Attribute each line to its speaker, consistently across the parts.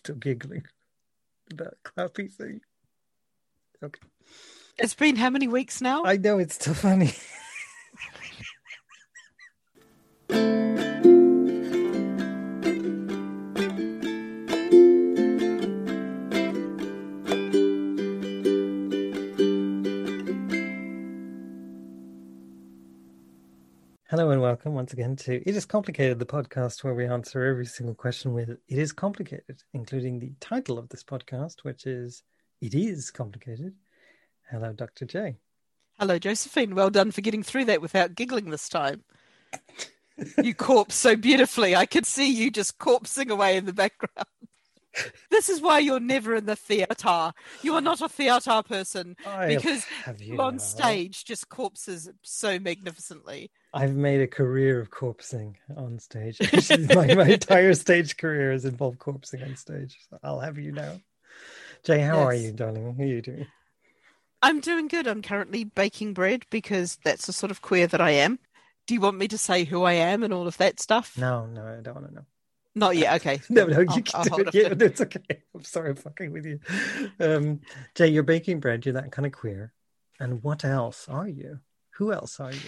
Speaker 1: still giggling that clappy thing. Okay.
Speaker 2: It's been how many weeks now?
Speaker 1: I know it's still funny. welcome once again to It is Complicated, the podcast where we answer every single question with It is Complicated, including the title of this podcast, which is It is Complicated. Hello, Dr. J.
Speaker 2: Hello, Josephine. Well done for getting through that without giggling this time. you corpse so beautifully. I could see you just corpsing away in the background. This is why you're never in the theatre. You are not a theatre person
Speaker 1: I
Speaker 2: because on stage just corpses so magnificently.
Speaker 1: I've made a career of corpsing on stage. My, my entire stage career has involved corpsing on stage. So I'll have you know. Jay, how are you, darling? How are you doing?
Speaker 2: I'm doing good. I'm currently baking bread because that's the sort of queer that I am. Do you want me to say who I am and all of that stuff?
Speaker 1: No, no, I don't want to know.
Speaker 2: Not yet. Okay.
Speaker 1: No, no, you
Speaker 2: I'll-
Speaker 1: can
Speaker 2: I'll
Speaker 1: do it. Yeah, no, it's okay. I'm sorry, I'm fucking with you. Um, Jay, you're baking bread. You're that kind of queer. And what else are you? Who else are you?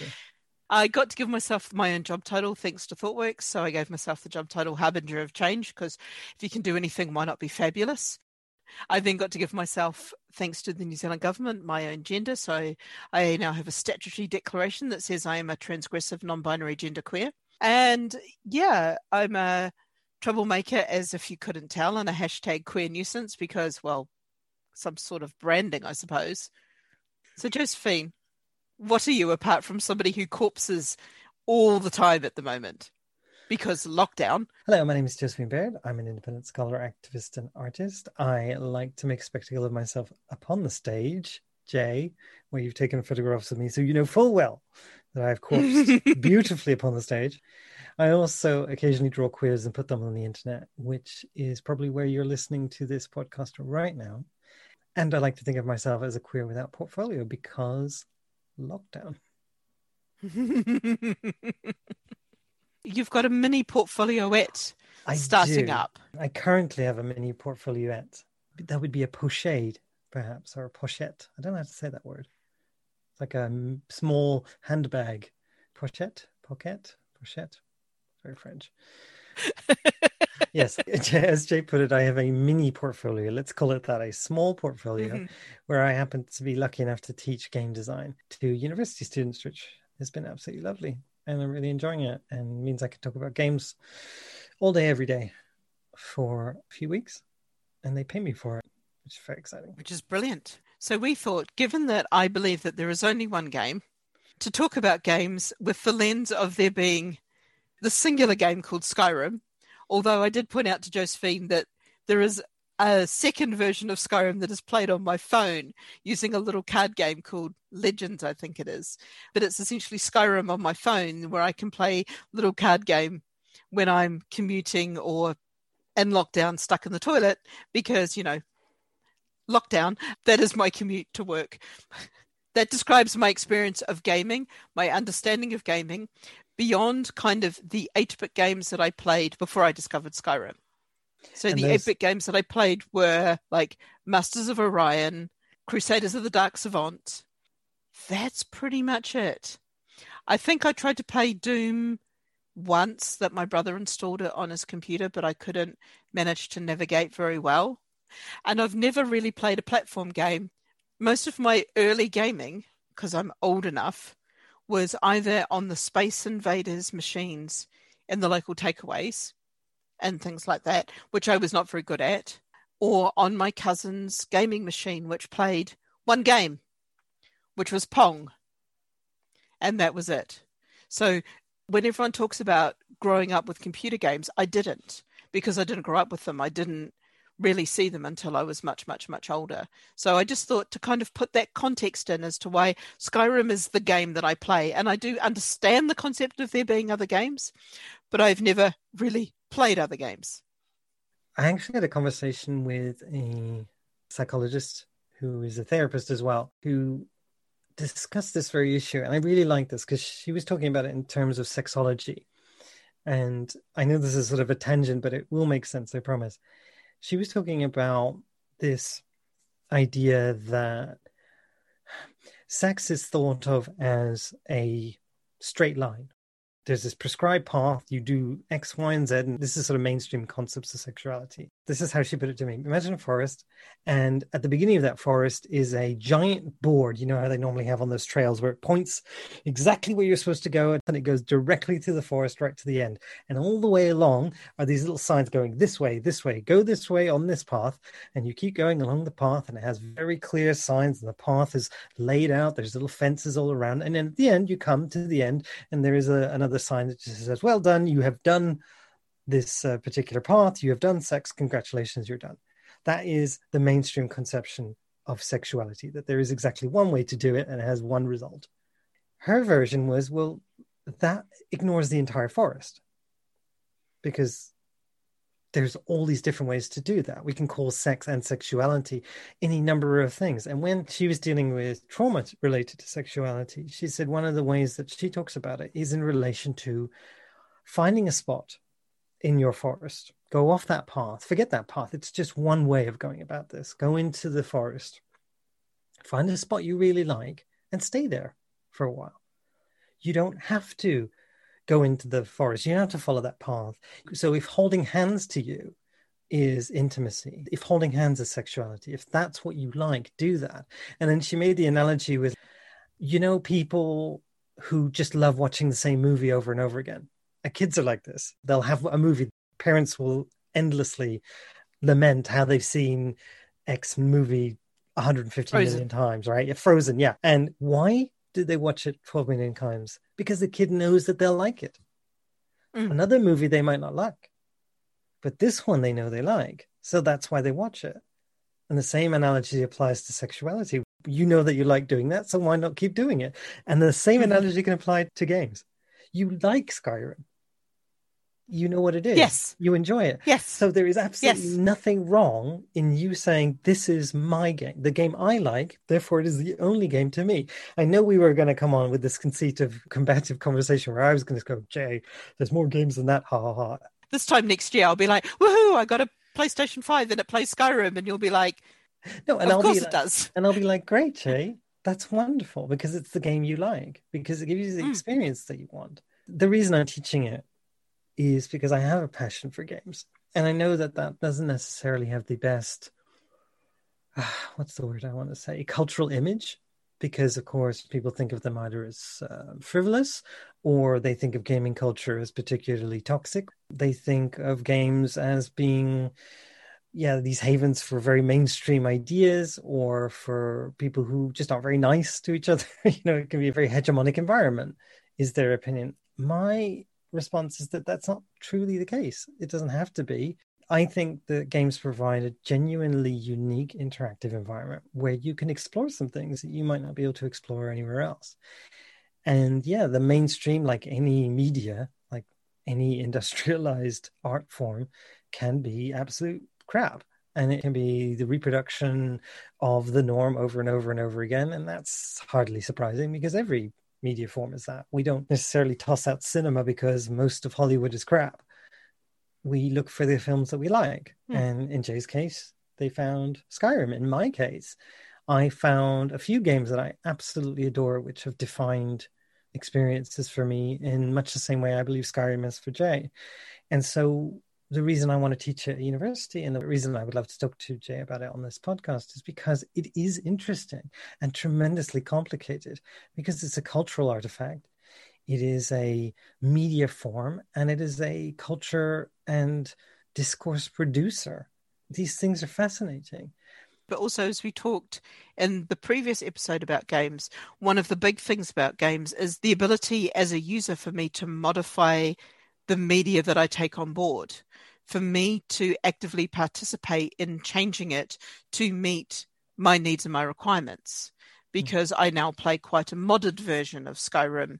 Speaker 2: I got to give myself my own job title thanks to ThoughtWorks. So I gave myself the job title Harbinger of Change because if you can do anything, why not be fabulous? I then got to give myself, thanks to the New Zealand government, my own gender. So I now have a statutory declaration that says I am a transgressive non binary gender queer. And yeah, I'm a troublemaker, as if you couldn't tell, and a hashtag queer nuisance because, well, some sort of branding, I suppose. So, Josephine, what are you apart from somebody who corpses all the time at the moment? Because lockdown.
Speaker 1: Hello, my name is Josephine Baird. I'm an independent scholar, activist, and artist. I like to make a spectacle of myself upon the stage, Jay, where you've taken photographs of me, so you know full well that I've corpsed beautifully upon the stage. I also occasionally draw queers and put them on the internet, which is probably where you're listening to this podcast right now. And I like to think of myself as a queer without portfolio because lockdown.
Speaker 2: You've got a mini portfolioette
Speaker 1: I
Speaker 2: starting
Speaker 1: do.
Speaker 2: up.
Speaker 1: I currently have a mini portfolio portfolioette. That would be a pochette, perhaps, or a pochette. I don't know how to say that word. Like a small handbag. Pochette? Pocket? Pochette? Very French. yes, as Jay put it, I have a mini portfolio. Let's call it that a small portfolio
Speaker 2: Mhm.
Speaker 1: where I happen to be lucky enough to teach game design to university students, which has been absolutely lovely. And I'm really enjoying it and means I can talk about games all day, every day for a few weeks. And they pay me for it, which is very exciting.
Speaker 2: which is brilliant. So we thought, given that I believe that there is only one game, to talk about games with the lens of there being the singular game called Skyrim. Although I did point out to Josephine that there is a second version of Skyrim that is played on my phone using a little card game called Legends, I think it is. But it's essentially Skyrim on my phone where I can play little card game when I'm commuting or in lockdown stuck in the toilet because, you know, lockdown, that is my commute to work. That describes my experience of gaming, my understanding of gaming, beyond kind of the 8 bit games that I played before I discovered Skyrim. So
Speaker 1: And
Speaker 2: the
Speaker 1: those-
Speaker 2: 8 bit games that I played were like Masters of Orion, Crusaders of the Dark Savant. That's pretty much it. I think I tried to play Doom once that my brother installed it on his computer, but I couldn't manage to navigate very well. And I've never really played a platform game. Most of my early gaming, because I'm old enough, was either on the Space Invaders machines in the local takeaways and things like that, which I was not very good at, or on my cousin's gaming machine, which played one game, which was Pong. And that was it. So when everyone talks about growing up with computer games, I didn't because I didn't grow up with them. I didn't really see them until I was much, much, much older. So I just thought to kind of put that context in as to why Skyrim is the game that I play. And I do understand the concept of there being other games, but I've never really played other games.
Speaker 1: I actually had a conversation with a psychologist who is a therapist as well, who discussed this very issue. And I really like this because she was talking about it in terms of sexology. And I know this is sort of a tangent, but it will make sense, I promise. She was talking about this idea that sex is thought of as a straight line there's this prescribed path you do x y and z and this is sort of mainstream concepts of sexuality. This is how she put it to me. Imagine a forest and at the beginning of that forest is a giant board you know how they normally have on those trails where it points exactly where you're supposed to go and it goes directly to the forest right to the end. And all the way along are these little signs going this way this way go this way on this path and you keep going along the path and it has very clear signs and the path is laid out. There's little fences all around and then at the end you come to the end and there is a, another sign that just says well done you have done this uh, particular path you have done sex congratulations you're done. That is the mainstream conception of sexuality that there is exactly one way to do it and it has one result. Her version was well that ignores the entire forest. Because there's all these different ways to do that. We can call sex and sexuality any number of things. And when she was dealing with trauma related to sexuality, she said one of the ways that she talks about it is in relation to finding a spot in your forest. Go off that path. Forget that path. It's just one way of going about this. Go into the forest, find a spot you really like, and stay there for a while. You don't have to go into the forest. You don't have to follow that path. So if holding hands to you is intimacy, if holding hands is sexuality, if that's what you like, do that. And then she made the analogy with, you know, people who just love watching the same movie over and over again. Uh, kids are like this. They'll have a movie, parents will endlessly lament how they've seen X movie 150 Frozen. million times, right? Frozen, yeah. And why did they watch it 12 million times? Because the kid knows that they'll like it. Mm. Another movie they might not like, but this one they know they like. So that's why they watch it. And the same analogy applies to sexuality. You know that you like doing that, so why not keep doing it? And the same mm-hmm. analogy can apply to games. You like Skyrim you know what it is.
Speaker 2: Yes.
Speaker 1: You enjoy it.
Speaker 2: Yes.
Speaker 1: So there is absolutely yes. nothing wrong in you saying, This is my game, the game I like, therefore it is the only game to me. I know we were going to come on with this conceit of combative conversation where I was going to go, Jay, there's more games than that. Ha ha ha.
Speaker 2: This time next year, I'll be like, Woohoo, I got a PlayStation 5 and it plays Skyrim. And you'll be like, No, and of I'll course
Speaker 1: it
Speaker 2: like, does.
Speaker 1: And I'll be like, Great, Jay. That's wonderful because it's the game you like, because it gives you the mm. experience that you want. The reason I'm teaching it is because I have a passion for games. And I know that that doesn't necessarily have the best, uh, what's the word I want to say, cultural image. Because, of course, people think of them either as uh, frivolous or they think of gaming culture as particularly toxic. They think of games as being, yeah, these havens for very mainstream ideas or for people who just aren't very nice to each other. you know, it can be a very hegemonic environment, is their opinion. My response is that that's not truly the case. It doesn't have to be. I think that games provide a genuinely unique interactive environment where you can explore some things that you might not be able to explore anywhere else. And yeah, the mainstream, like any media, like any industrialized art form, can be absolute crap. And it can be the reproduction of the norm over and over and over again. And that's hardly surprising because every media form is that. We don't necessarily toss out cinema because most of Hollywood is crap. We look for the films that we like. Hmm. And in Jay's case, they found Skyrim. In my case, I found a few games that I absolutely adore, which have defined experiences for me in much the same way I believe Skyrim is for Jay. And so the reason I want to teach at university and the reason I would love to talk to Jay about it on this podcast is because it is interesting and tremendously complicated because it's a cultural artifact. It is a media form and it is a culture and discourse producer. These things are fascinating.
Speaker 2: But also, as we talked in the previous episode about games, one of the big things about games is the ability as a user for me to modify the media that I take on board for me to actively participate in changing it to meet my needs and my requirements hmm. because mm. I now play quite a modded version of Skyrim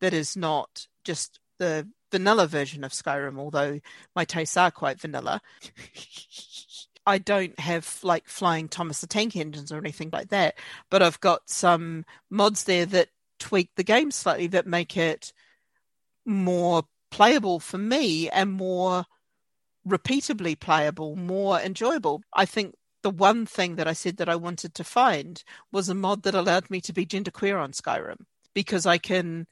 Speaker 2: that is not just the vanilla version of Skyrim, although my tastes are quite vanilla. I don't have like flying Thomas the Tank engines or anything like that, but I've got some mods there that tweak the game slightly that make it more playable for me and more repeatably playable, more enjoyable. I think the one thing that I said that I wanted to find was a mod that allowed me to be genderqueer on Skyrim because I can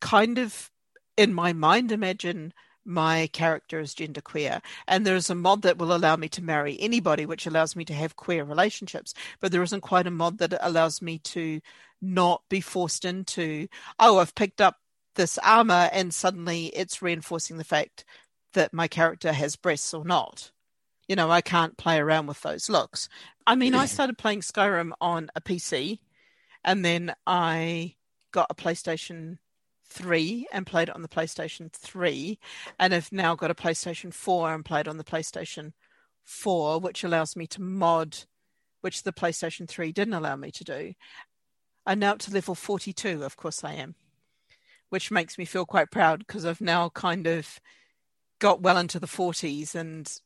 Speaker 2: kind of in my mind imagine my character is genderqueer and there's a mod that will allow me to marry anybody which allows me to have queer relationships but there isn't quite a mod that allows me to not be forced into oh i've picked up this armor and suddenly it's reinforcing the fact that my character has breasts or not. You know i can't play around with those looks. I mean i started playing skyrim on a pc and then i got a playstation 3 and played it on the PlayStation 3, and have now got a PlayStation 4 and played on the PlayStation 4, which allows me to mod, which the PlayStation 3 didn't allow me to do. I'm now up to level 42, of course I am, which makes me feel quite proud because I've now kind of got well into the 40s and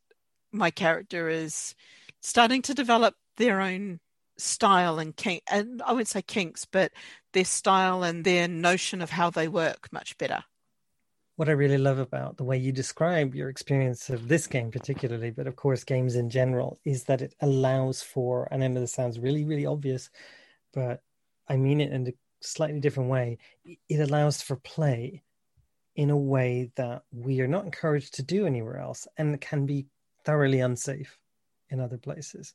Speaker 2: my character is starting to develop their own style and kink, and I wouldn't say kinks, but their style and their notion of how they work much better.
Speaker 1: What I really love about the way you describe your experience of this game, particularly, but of course, games in general, is that it allows for, and I know this sounds really, really obvious, but I mean it in a slightly different way. It allows for play in a way that we are not encouraged to do anywhere else and can be thoroughly unsafe in other places.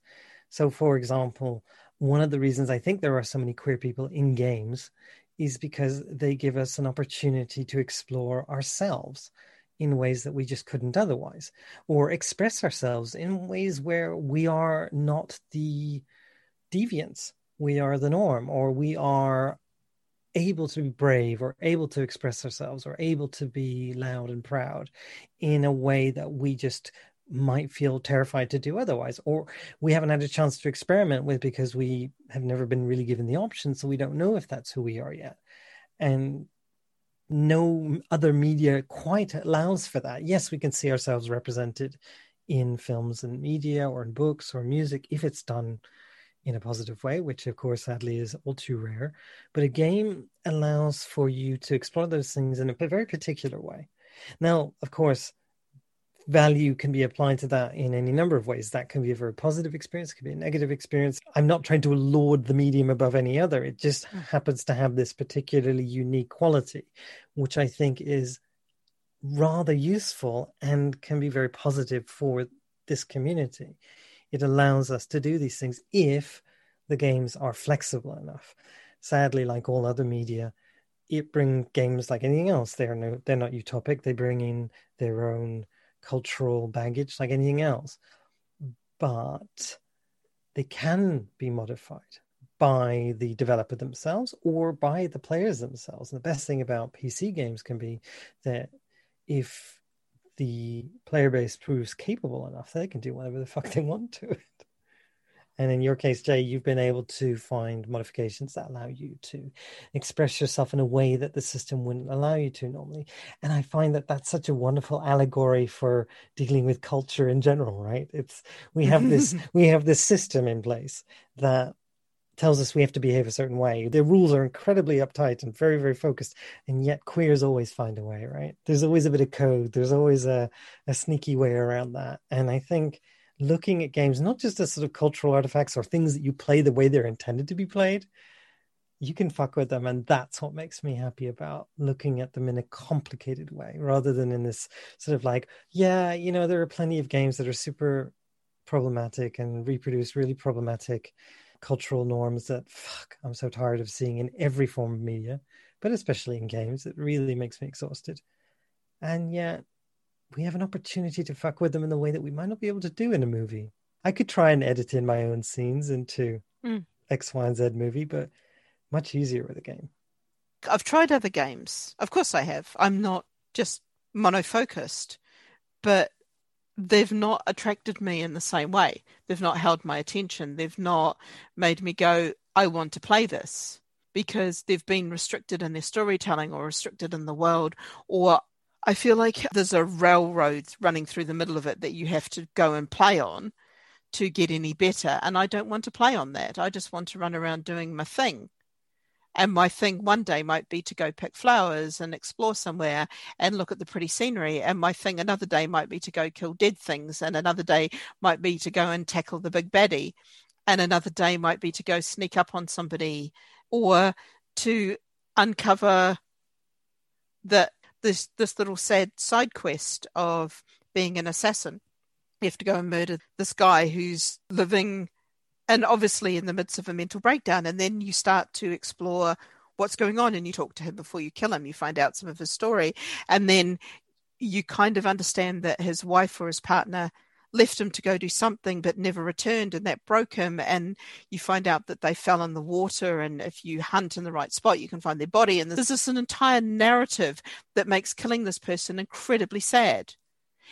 Speaker 1: So, for example, one of the reasons I think there are so many queer people in games is because they give us an opportunity to explore ourselves in ways that we just couldn't otherwise, or express ourselves in ways where we are not the deviants, we are the norm, or we are able to be brave or able to express ourselves or able to be loud and proud in a way that we just might feel terrified to do otherwise or we haven't had a chance to experiment with because we have never been really given the option so we don't know if that's who we are yet. And no other media quite allows for that. Yes we can see ourselves represented in films and media or in books or music if it's done in a positive way which of course sadly is all too rare but a game allows for you to explore those things in a very particular way now of course value can be applied to that in any number of ways. That can be a very positive experience, it can be a negative experience. I'm not trying to laud the medium above any other. It just hmm. happens to have this particularly unique quality, which I think is rather useful and can be very positive for this community. It allows us to do these things if the games are flexible enough. Sadly, like all other media, it bring games like anything else. They're no, they're not utopic. They bring in their own cultural baggage like anything else. But they can be modified by the developer themselves or by the players themselves. And the best thing about PC games can be that if the player base proves capable enough, that they can do whatever the fuck they want to it. And in your case, Jay, you've been able to find modifications that allow you to express yourself in a way that the system wouldn't allow you to normally. And I find that that's such a wonderful allegory for dealing with culture in general, right? It's we have this we have this system in place that tells us we have to behave a certain way. The rules are incredibly uptight and very, very focused, and yet queers always find a way, right? There's always a bit of code. There's always a, a sneaky way around that. And I think looking at games not just as sort of cultural artifacts or things that you play the way they're intended to be played you can fuck with them and that's what makes me happy about looking at them in a complicated way rather than in this sort of like yeah you know there are plenty of games that are super problematic and reproduce really problematic cultural norms that fuck i'm so tired of seeing in every form of media but especially in games it really makes me exhausted and yet we have an opportunity to fuck with them in the way that we might not be able to do in a movie. I could try and edit in my own scenes into mm. X, Y, and Z movie, but much easier with a game.
Speaker 2: I've tried other games. Of course I have. I'm not just monofocused, but they've not attracted me in the same way. They've not held my attention. They've not made me go, I want to play this because they've been restricted in their storytelling or restricted in the world, or I feel like there's a railroad running through the middle of it that you have to go and play on to get any better. And I don't want to play on that. I just want to run around doing my thing. And my thing one day might be to go pick flowers and explore somewhere and look at the pretty scenery. And my thing another day might be to go kill dead things. And another day might be to go and tackle the big baddie. And another day might be to go sneak up on somebody or to uncover that this this little sad side quest of being an assassin. You have to go and murder this guy who's living and obviously in the midst of a mental breakdown. And then you start to explore what's going on and you talk to him before you kill him. You find out some of his story. And then you kind of understand that his wife or his partner left him to go do something but never returned and that broke him and you find out that they fell in the water and if you hunt in the right spot you can find their body and there's this an entire narrative that makes killing this person incredibly sad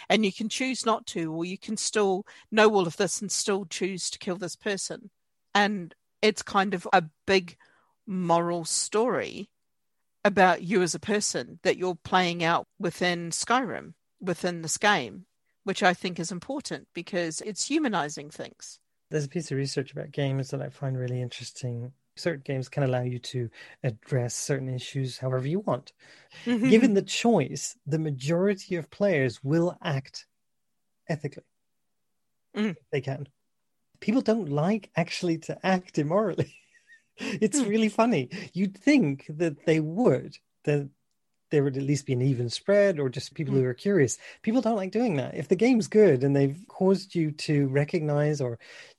Speaker 2: and you can choose not to or you can still know all of this and still choose to kill this person and it's kind of a big moral story about you as a person that you're playing out within Skyrim within this game which I think is important because it's humanizing things.
Speaker 1: There's a piece of research about games that I find really interesting. Certain games can allow you to address certain issues however you want. Given the choice, the majority of players will act ethically. Mm. They can. People don't like actually to act immorally. it's mm. really funny. You'd think that they would, that there would at least be an even spread or just people who mm. are curious. People don't like doing that. If the game's good and they've caused you to recognize or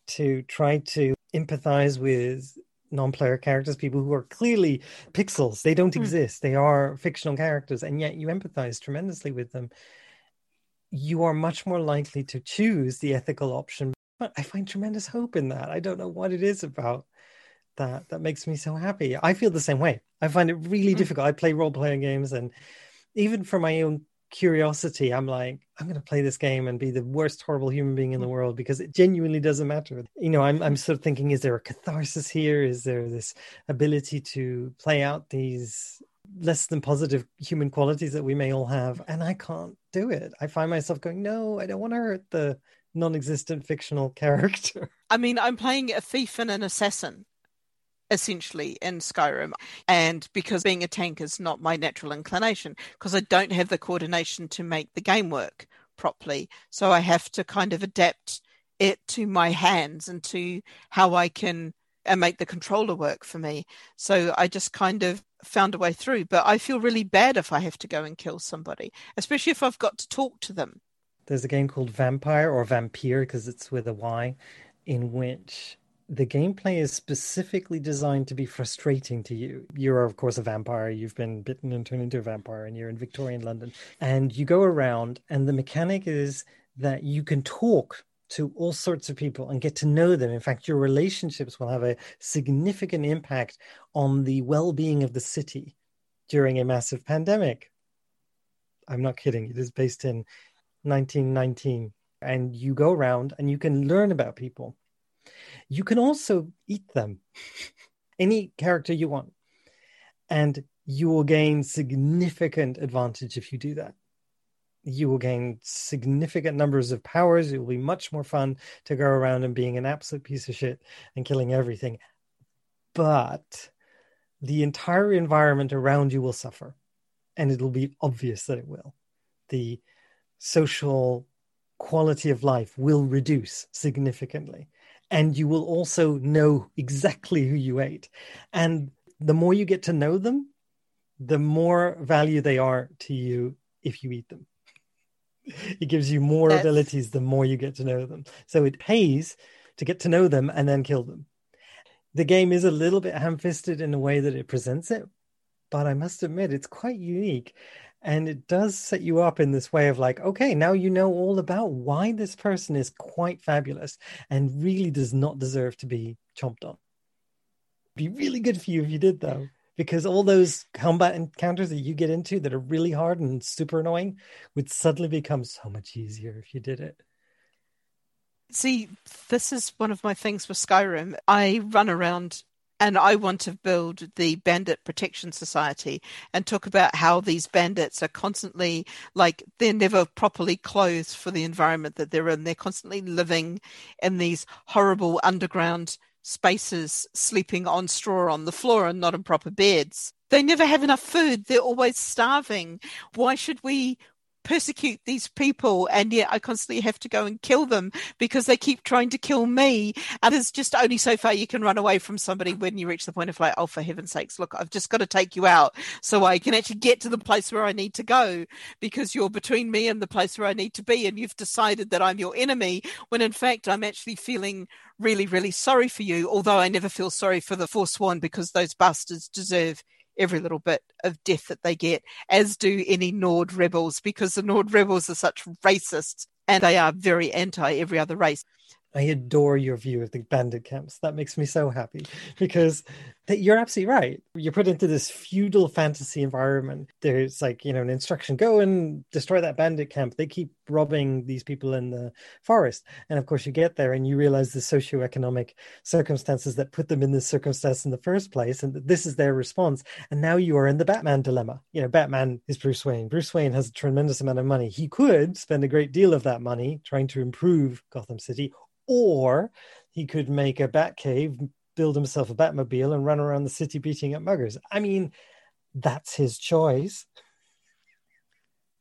Speaker 1: to try to empathize with non-player characters, people who are clearly pixels, they don't mm. exist. They are fictional characters, and yet you empathize tremendously with them. You are much more likely to choose the ethical option. But I find tremendous hope in that. I don't know what it is about that that makes me so happy. I feel the same way. I find it really mm. difficult. I play role playing games, and even for my own curiosity, I'm like, I'm going to play this game and be the worst horrible human being in the mm. world because it genuinely doesn't matter. You know, I'm I'm sort of thinking, is there a catharsis here? Is there this ability to play out these less than positive human qualities that we may all have? And I can't do it. I find myself going, no, I don't want to hurt the non-existent fictional character.
Speaker 2: I mean, I'm playing a thief and an assassin essentially in Skyrim. And because being a tank is not my natural inclination, because I don't have the coordination to make the game work properly. So I have to kind of adapt it to my hands and to how I can and make the controller work for me. So I just kind of found a way through. But I feel really bad if I have to go and kill somebody, especially if I've got to talk to them.
Speaker 1: There's a game called Vampire or Vampyr because it's with a Y, in which the gameplay is specifically designed to be frustrating to you. You're, of course, a vampire. You've been bitten and turned into a vampire, and you're in Victorian London. And you go around, and the mechanic is that you can talk to all sorts of people and get to know them. In fact, your relationships will have a significant impact on the well being of the city during a massive pandemic. I'm not kidding. It is based in 1919. And you go around and you can learn about people you can also eat them, any character you want, and you will gain significant advantage if you do that. You will gain significant numbers of powers. It will be much more fun to go around and being an absolute piece of shit and killing everything. But the entire environment around you will suffer, and it'll be obvious that it will. The social quality of life will reduce significantly and you will also know exactly who you ate. And the more you get to know them, the more value they are to you if you eat them. It gives you more That's... abilities the more you get to know them. So it pays to get to know them and then kill them. The game is a little bit ham fisted in the way that it presents it, but I must admit it's quite unique and it does set you up in this way of like okay now you know all about why this person is quite fabulous and really does not deserve to be chomped on. Be really good for you if you did though because all those combat encounters that you get into that are really hard and super annoying would suddenly become so much easier if you did it.
Speaker 2: See this is one of my things with skyrim. I run around and I want to build the Bandit Protection Society and talk about how these bandits are constantly like they're never properly clothed for the environment that they're in. They're constantly living in these horrible underground spaces sleeping on straw on the floor and not in proper beds. They never have enough food. They're always starving. Why should we persecute these people and yet I constantly have to go and kill them because they keep trying to kill me. And there's just only so far you can run away from somebody when you reach the point of like, oh, for heaven's sakes, look, I've just got to take you out so I can actually get to the place where I need to go because you're between me and the place where I need to be. And you've decided that I'm your enemy when in fact I'm actually feeling really, really sorry for you. Although I never feel sorry for the Forsworn because those bastards deserve every little bit of death that they get, as do any Nord rebels, because the Nord rebels are such racists and they are very anti every other race.
Speaker 1: I adore your view of the bandit camps. That makes me so happy because you're absolutely right. You're put into this feudal fantasy environment. There's like, you know, an instruction go and destroy that bandit camp. They keep robbing these people in the forest. And of course, you get there and you realize the socioeconomic circumstances that put them in this circumstance in the first place. And this is their response. And now you are in the Batman dilemma. You know, Batman is Bruce Wayne. Bruce Wayne has a tremendous amount of money. He could spend a great deal of that money trying to improve Gotham City or he could make a bat cave, build himself a Batmobile, and run around the city beating up muggers. I mean, that's his choice.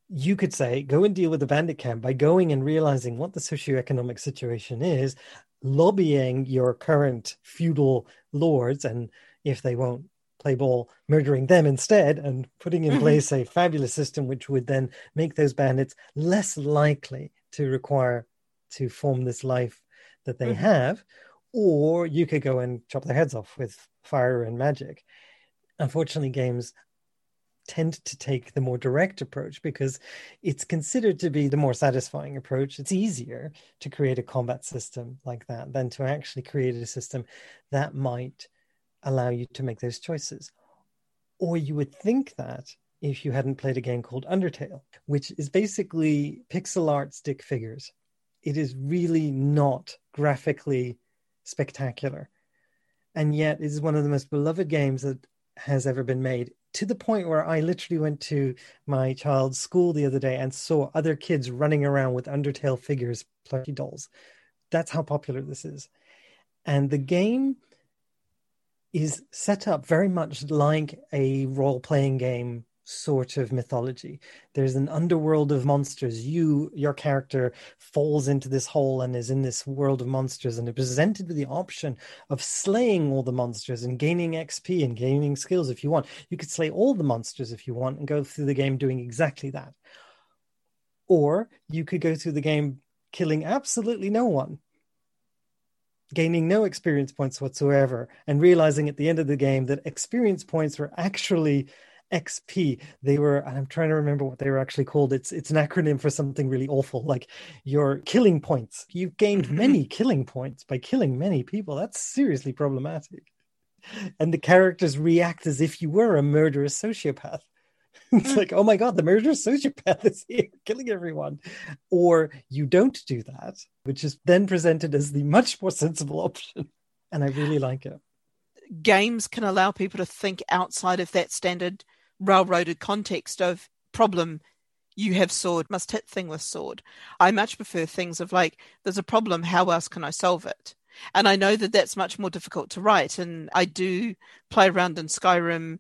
Speaker 1: You could say, go and deal with the bandit camp by going and realizing what the socioeconomic situation is, lobbying your current feudal lords, and if they won't play ball, murdering them instead, and putting in mm-hmm. place a fabulous system which would then make those bandits less likely to require to form this life that they mm-hmm. have, or you could go and chop their heads off with fire and magic. Unfortunately, games tend to take the more direct approach because it's considered to be the more satisfying approach. It's easier to create a combat system like that than to actually create a system that might allow you to make those choices. Or you would think that if you hadn't played a game called Undertale, which is basically pixel art stick figures it is really not graphically spectacular. And yet, it is one of the most beloved games that has ever been made to the point where I literally went to my child's school the other day and saw other kids running around with Undertale figures, plushie dolls. That's how popular this is. And the game is set up very much like a role playing game sort of mythology. There's an underworld of monsters. You, your character, falls into this hole and is in this world of monsters, and is presented with the option of slaying all the monsters and gaining XP and gaining skills if you want. You could slay all the monsters if you want and go through the game doing exactly that. Or you could go through the game killing absolutely no one gaining no experience points whatsoever and realizing at the end of the game that experience points were actually XP. They were, and I'm trying to remember what they were actually called. It's it's an acronym for something really awful, like your killing points. You've gained many killing points by killing many people. That's seriously problematic. And the characters react as if you were a murderous sociopath. it's like, oh my god, the murderous sociopath is here killing everyone. Or you don't do that, which is then presented as the much more sensible option. And I really like it
Speaker 2: games can allow people to think outside of that standard railroaded context of problem you have sword must hit thing with sword i much prefer things of like there's a problem how else can i solve it? And i know that that's much more difficult to write and i do play around in skyrim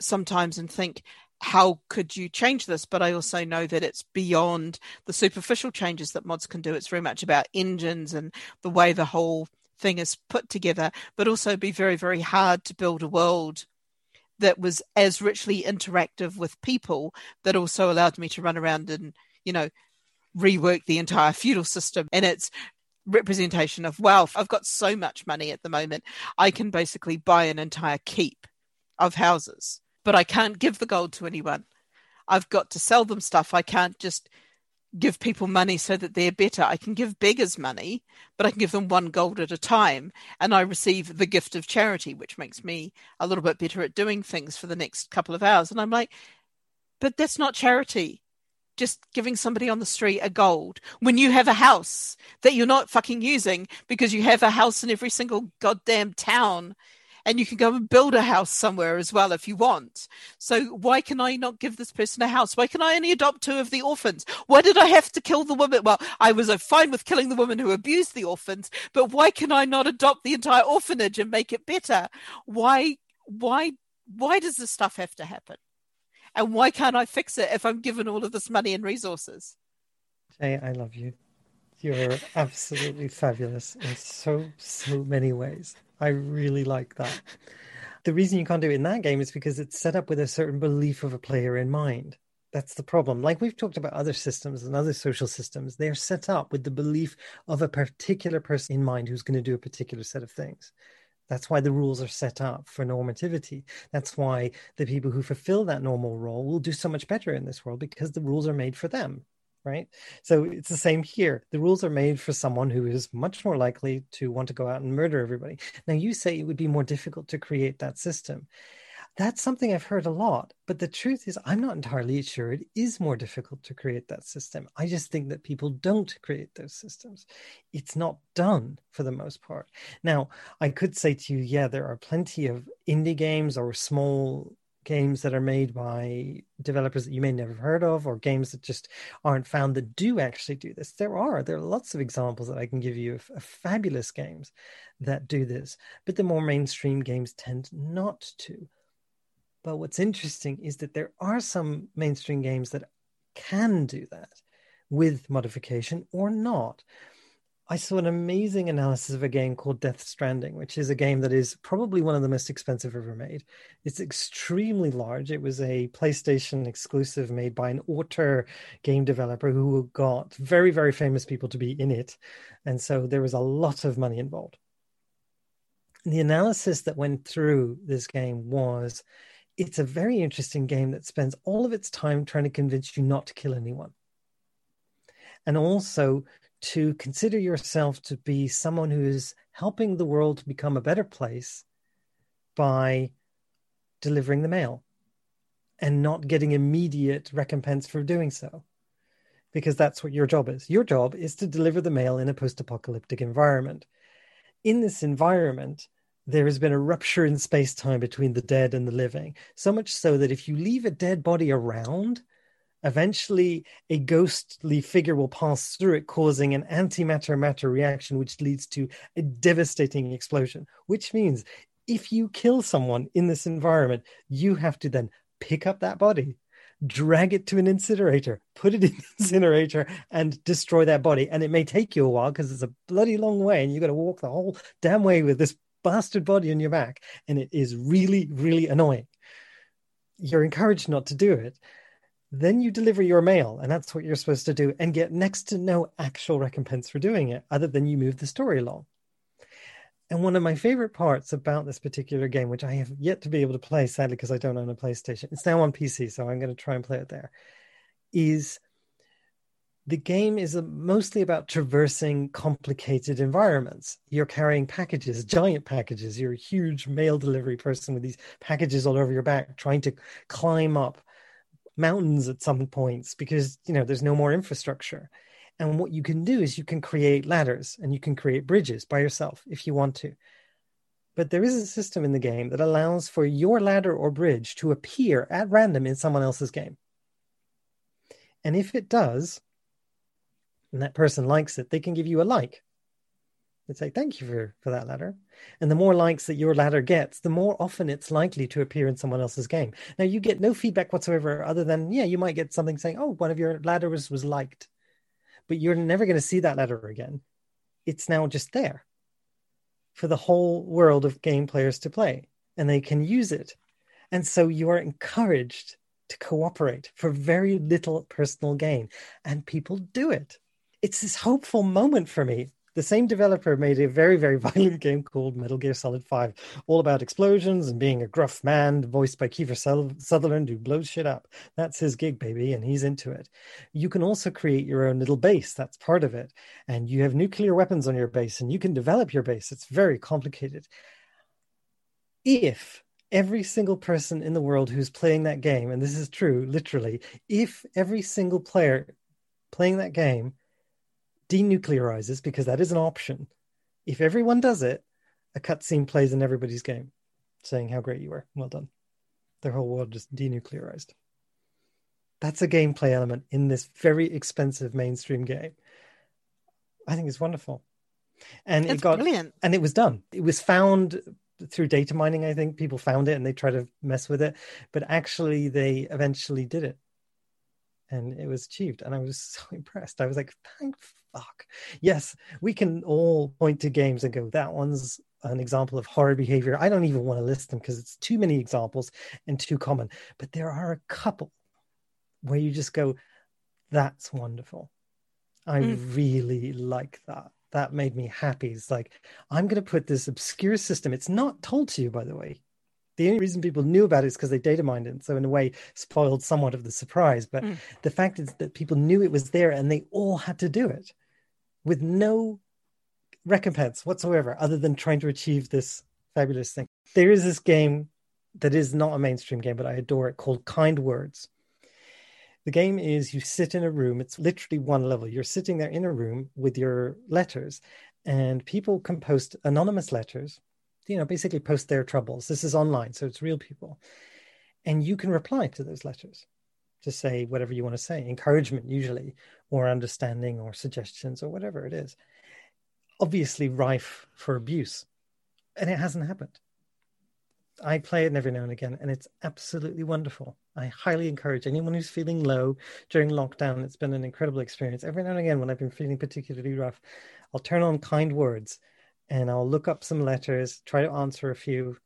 Speaker 2: sometimes and think how could you change this? But i also know that it's beyond the superficial changes that mods can do. It's very much about engines and the way the whole thing is put together but also be very very hard to build a world that was as richly interactive with people that also allowed me to run around and you know rework the entire feudal system and its representation of wealth. I've got so much money at the moment. I can basically buy an entire keep of houses but i can't give the gold to anyone. I've got to sell them stuff. I can't just give people money so that they're better. I can give beggars money, but I can give them one gold at a time. And I receive the gift of charity, which makes me a little bit better at doing things for the next couple of hours. And I'm like, but that's not charity. Just giving somebody on the street a gold when you have a house that you're not fucking using because you have a house in every single goddamn town and you can go and build a house somewhere as well if you want. So why can I not give this person a house? Why can I only adopt two of the orphans? Why did I have to kill the woman? Well, I was uh, fine with killing the woman who abused the orphans, but why can I not adopt the entire orphanage and make it better? Why, why, why does this stuff have to happen? And why can't I fix it if I'm given all of this money and resources?
Speaker 1: Jay, I love you. You're absolutely fabulous in so, so many ways. I really like that. The reason you can't do it in that game is because it's set up with a certain belief of a player in mind. That's the problem. Like we've talked about other systems and other social systems, they're set up with the belief of a particular person in mind who's going to do a particular set of things. That's why the rules are set up for normativity. That's why the people who fulfill that normal role will do so much better in this world because the rules are made for them right? So it's the same here. The rules are made for someone who is much more likely to want to go out and murder everybody. Now, you say it would be more difficult to create that system. That's something I've heard a lot. But the truth is, I'm not entirely sure it is more difficult to create that system. I just think that people don't create those systems. It's not done for the most part. Now, I could say to you, yeah, there are plenty of indie games or small games that are made by developers that you may never have heard of or games that just aren't found that do actually do this. There are there are lots of examples that i can give you of, of fabulous games that do this but the more mainstream games tend not to. But what's interesting is that there are some mainstream games that can do that with modification or not I saw an amazing analysis of a game called Death Stranding, which is a game that is probably one of the most expensive ever made. It's extremely large. It was a PlayStation exclusive made by an auteur game developer who got very, very famous people to be in it. And so there was a lot of money involved. The analysis that went through this game was it's a very interesting game that spends all of its time trying to convince you not to kill anyone. And also to consider yourself to be someone who is helping the world to become a better place by delivering the mail and not getting immediate recompense for doing so because that's what your job is. Your job is to deliver the mail in a post-apocalyptic environment. In this environment there has been a rupture in space-time between the dead and the living so much so that if you leave a dead body around eventually a ghostly figure will pass through it, causing an antimatter matter reaction, which leads to a devastating explosion. Which means if you kill someone in this environment, you have to then pick up that body, drag it to an incinerator, put it in the incinerator, and destroy that body. And it may take you a while because it's a bloody long way, and you've got to walk the whole damn way with this bastard body on your back. And it is really, really annoying. You're encouraged not to do it then you deliver your mail, and that's what you're supposed to do, and get next to no actual recompense for doing it, other than you move the story along. And one of my favorite parts about this particular game, which I have yet to be able to play, sadly, because I don't own a PlayStation, it's now on PC, so I'm going to try and play it there, is the game is mostly about traversing complicated environments. You're carrying packages, giant packages. You're a huge mail delivery person with these packages all over your back, trying to climb up mountains at some points because you know there's no more infrastructure. And what you can do is you can create ladders and you can create bridges by yourself if you want to. But there is a system in the game that allows for your ladder or bridge to appear at random in someone else's game. And if it does and that person likes it they can give you a like They'd say, thank you for, for that ladder. And the more likes that your ladder gets, the more often it's likely to appear in someone else's game. Now, you get no feedback whatsoever other than, yeah, you might get something saying, oh, one of your ladders was liked. But you're never going to see that ladder again. It's now just there for the whole world of game players to play, and they can use it. And so you are encouraged to cooperate for very little personal gain. And people do it. It's this hopeful moment for me the same developer made a very, very violent game called Metal Gear Solid 5, all about explosions and being a gruff man, voiced by Kiefer Sutherland, who blows shit up. That's his gig, baby, and he's into it. You can also create your own little base, that's part of it. And you have nuclear weapons on your base, and you can develop your base. It's very complicated. If every single person in the world who's playing that game, and this is true, literally, if every single player playing that game denuclearizes because that is an option. If everyone does it, a cutscene plays in everybody's game. saying how great you were. Well done. Their whole world just denuclearized. That's a gameplay element in this very expensive mainstream game. I think it's wonderful. And
Speaker 2: It's
Speaker 1: it got
Speaker 2: brilliant.
Speaker 1: and it was done. It was found through data mining, I think. People found it and they tried to mess with it, but actually they eventually did it. And it was achieved. And I was so impressed. I was like, thank fuck. Yes, we can all point to games and go, that one's an example of horror behavior. I don't even want to list them because it's too many examples and too common. But there are a couple where you just go, that's wonderful. I
Speaker 2: Mm.
Speaker 1: really like that. That made me happy. It's like, I'm going to put this obscure system. It's not told to you, by the way. The only reason people knew about it is because they data mined it. So, in a way, spoiled somewhat of the surprise. But
Speaker 2: Mm.
Speaker 1: the fact is that people knew it was there and they all had to do it with no recompense whatsoever other than trying to achieve this fabulous thing. There is this game that is not a mainstream game, but I adore it called Kind Words. The game is you sit in a room, it's literally one level. You're sitting there in a room with your letters, and people can post anonymous letters, you know, basically post their troubles. This is online, so it's real people. And you can reply to those letters to say whatever you want to say, encouragement usually, or understanding, or suggestions, or whatever it is. Obviously, rife for abuse. And it hasn't happened. I play it every now and again, and it's absolutely wonderful. I highly encourage anyone who's feeling low during lockdown. It's been an incredible experience. Every now and again, when I've been feeling particularly rough, I'll turn on kind words and I'll look up some letters, try to answer a few,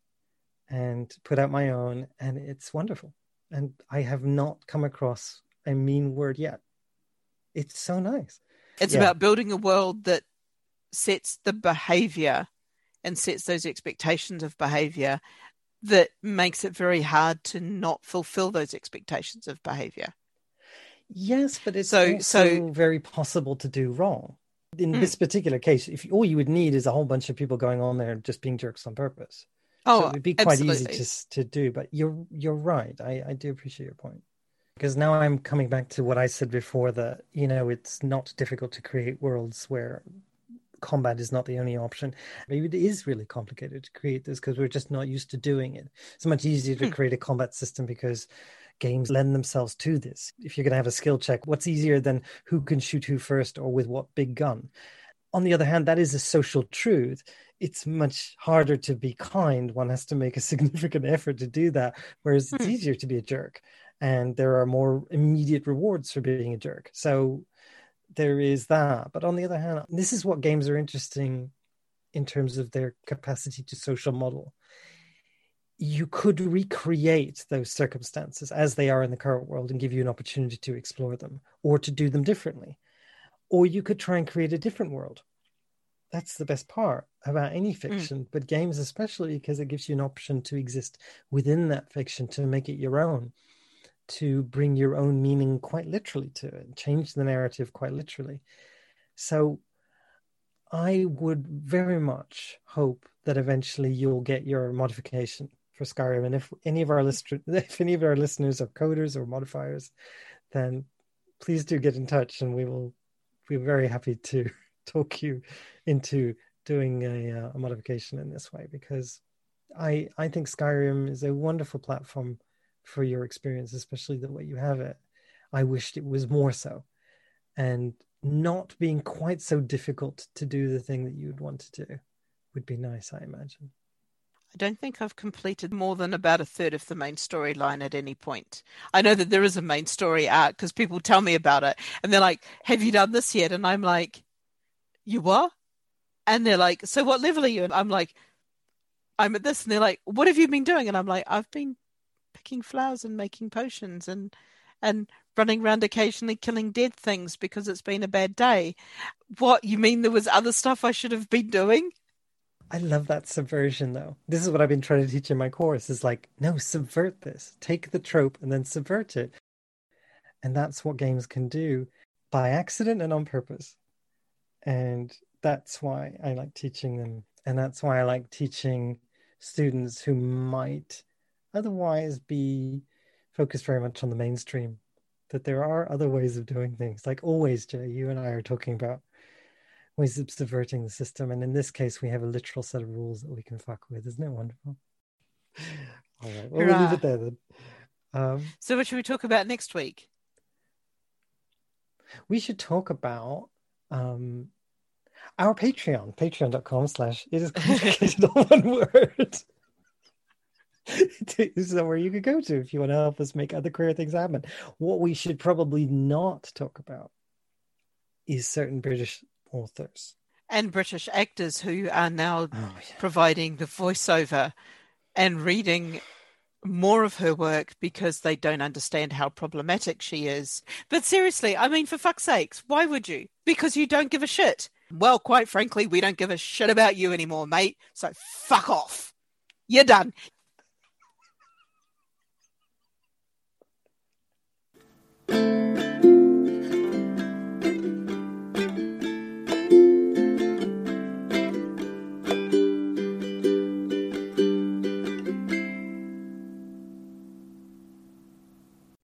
Speaker 1: and put out my own. And it's wonderful. And I have not come across a mean word yet. It's so nice.
Speaker 2: It's
Speaker 1: Yeah.
Speaker 2: about building a world that sets the behavior and sets those expectations of behavior that makes it very hard to not fulfill those expectations of behavior.
Speaker 1: Yes, but it's
Speaker 2: So-
Speaker 1: also
Speaker 2: so-
Speaker 1: very possible to do wrong. In
Speaker 2: Mm.
Speaker 1: this particular case, if all you would need is a whole bunch of people going on there just being jerks on purpose. So
Speaker 2: Oh,
Speaker 1: it would be quite easy to to do. But you're you're right. I I do appreciate your point because now I'm coming back to what I said before that you know it's not difficult to create worlds where combat is not the only option. Maybe it is really complicated to create this because we're just not used to doing it. It's much easier to
Speaker 2: Hmm.
Speaker 1: create a combat system because games lend themselves to this. If you're going to have a skill check, what's easier than who can shoot who first or with what big gun? On the other hand, that is a social truth. It's much harder to be kind. One has to make a significant effort to do that, whereas it's
Speaker 2: Hmm.
Speaker 1: easier to be a jerk. And there are more immediate rewards for being a jerk. So there is that. But on the other hand, this is what games are interesting in terms of their capacity to social model. You could recreate those circumstances as they are in the current world and give you an opportunity to explore them or to do them differently. Or you could try and create a different world. That's the best part about any mm. fiction, but games especially because it gives you an option to exist within that fiction, to make it your own, to bring your own meaning quite literally to it, change the narrative quite literally. So I would very much hope that eventually you'll get your modification for Skyrim. And if any of our listeners, if any of our listeners are coders or modifiers, then please do get in touch, and we will be very happy to talk you into doing a, uh, a modification in this way because I I think Skyrim is a wonderful platform for your experience, especially the way you have it. I wished it was more so, and not being quite so difficult to do the thing that you'd want to do would be nice. I imagine.
Speaker 2: I don't think I've completed more than about a third of the main storyline at any point. I know that there is a main story arc because people tell me about it and they're like, Have you done this yet? And I'm like, You what? And they're like, So what level are you? And I'm like, I'm at this. And they're like, What have you been doing? And I'm like, I've been picking flowers and making potions and and running around occasionally killing dead things because it's been a bad day. What, you mean there was other stuff I should have been doing?
Speaker 1: I love that subversion though. This is what I've been trying to teach in my course is like, no, subvert this. Take the trope and then subvert it. And that's what games can do by accident and on purpose. And that's why I like teaching them. And that's why I like teaching students who might otherwise be focused very much on the mainstream. That there are other ways of doing things. Like always, Jay, you and I are talking about ways of subverting the system. And in this case, we have a literal set of rules that we can fuck with. Isn't it wonderful? All right, well, we'll leave it there then. Um,
Speaker 2: so, what should we talk about next week?
Speaker 1: We should talk about um, our Patreon, patreon.com slash it is complicated all one word. this is where you could go to if you want to help us make other queer things happen. What we should probably not talk about is certain British authors
Speaker 2: and British actors who are now
Speaker 1: oh, yeah.
Speaker 2: providing the voiceover and reading more of her work because they don't understand how problematic she is. But seriously, I mean, for fuck's sakes, why would you? Because you don't give a shit. Well, quite frankly, we don't give a shit about you anymore, mate. So fuck off. You're done.